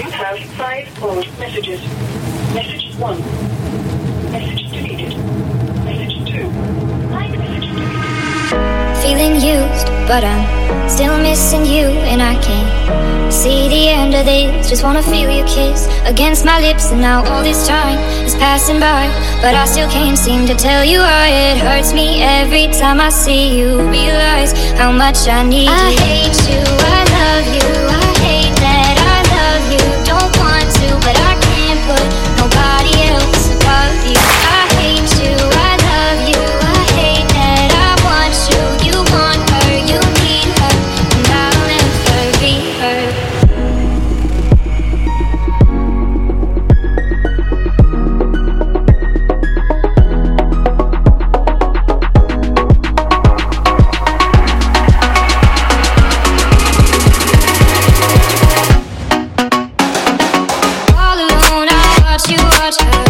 You have five old messages. Message 1. Message deleted. Message 2. Like message deleted. Feeling used, but I'm still missing you, and I can't see the end of this. Just wanna feel your kiss against my lips, and now all this time is passing by, but I still can't seem to tell you why it hurts me every time I see you. Realize how much I need you. I hate you, cosas.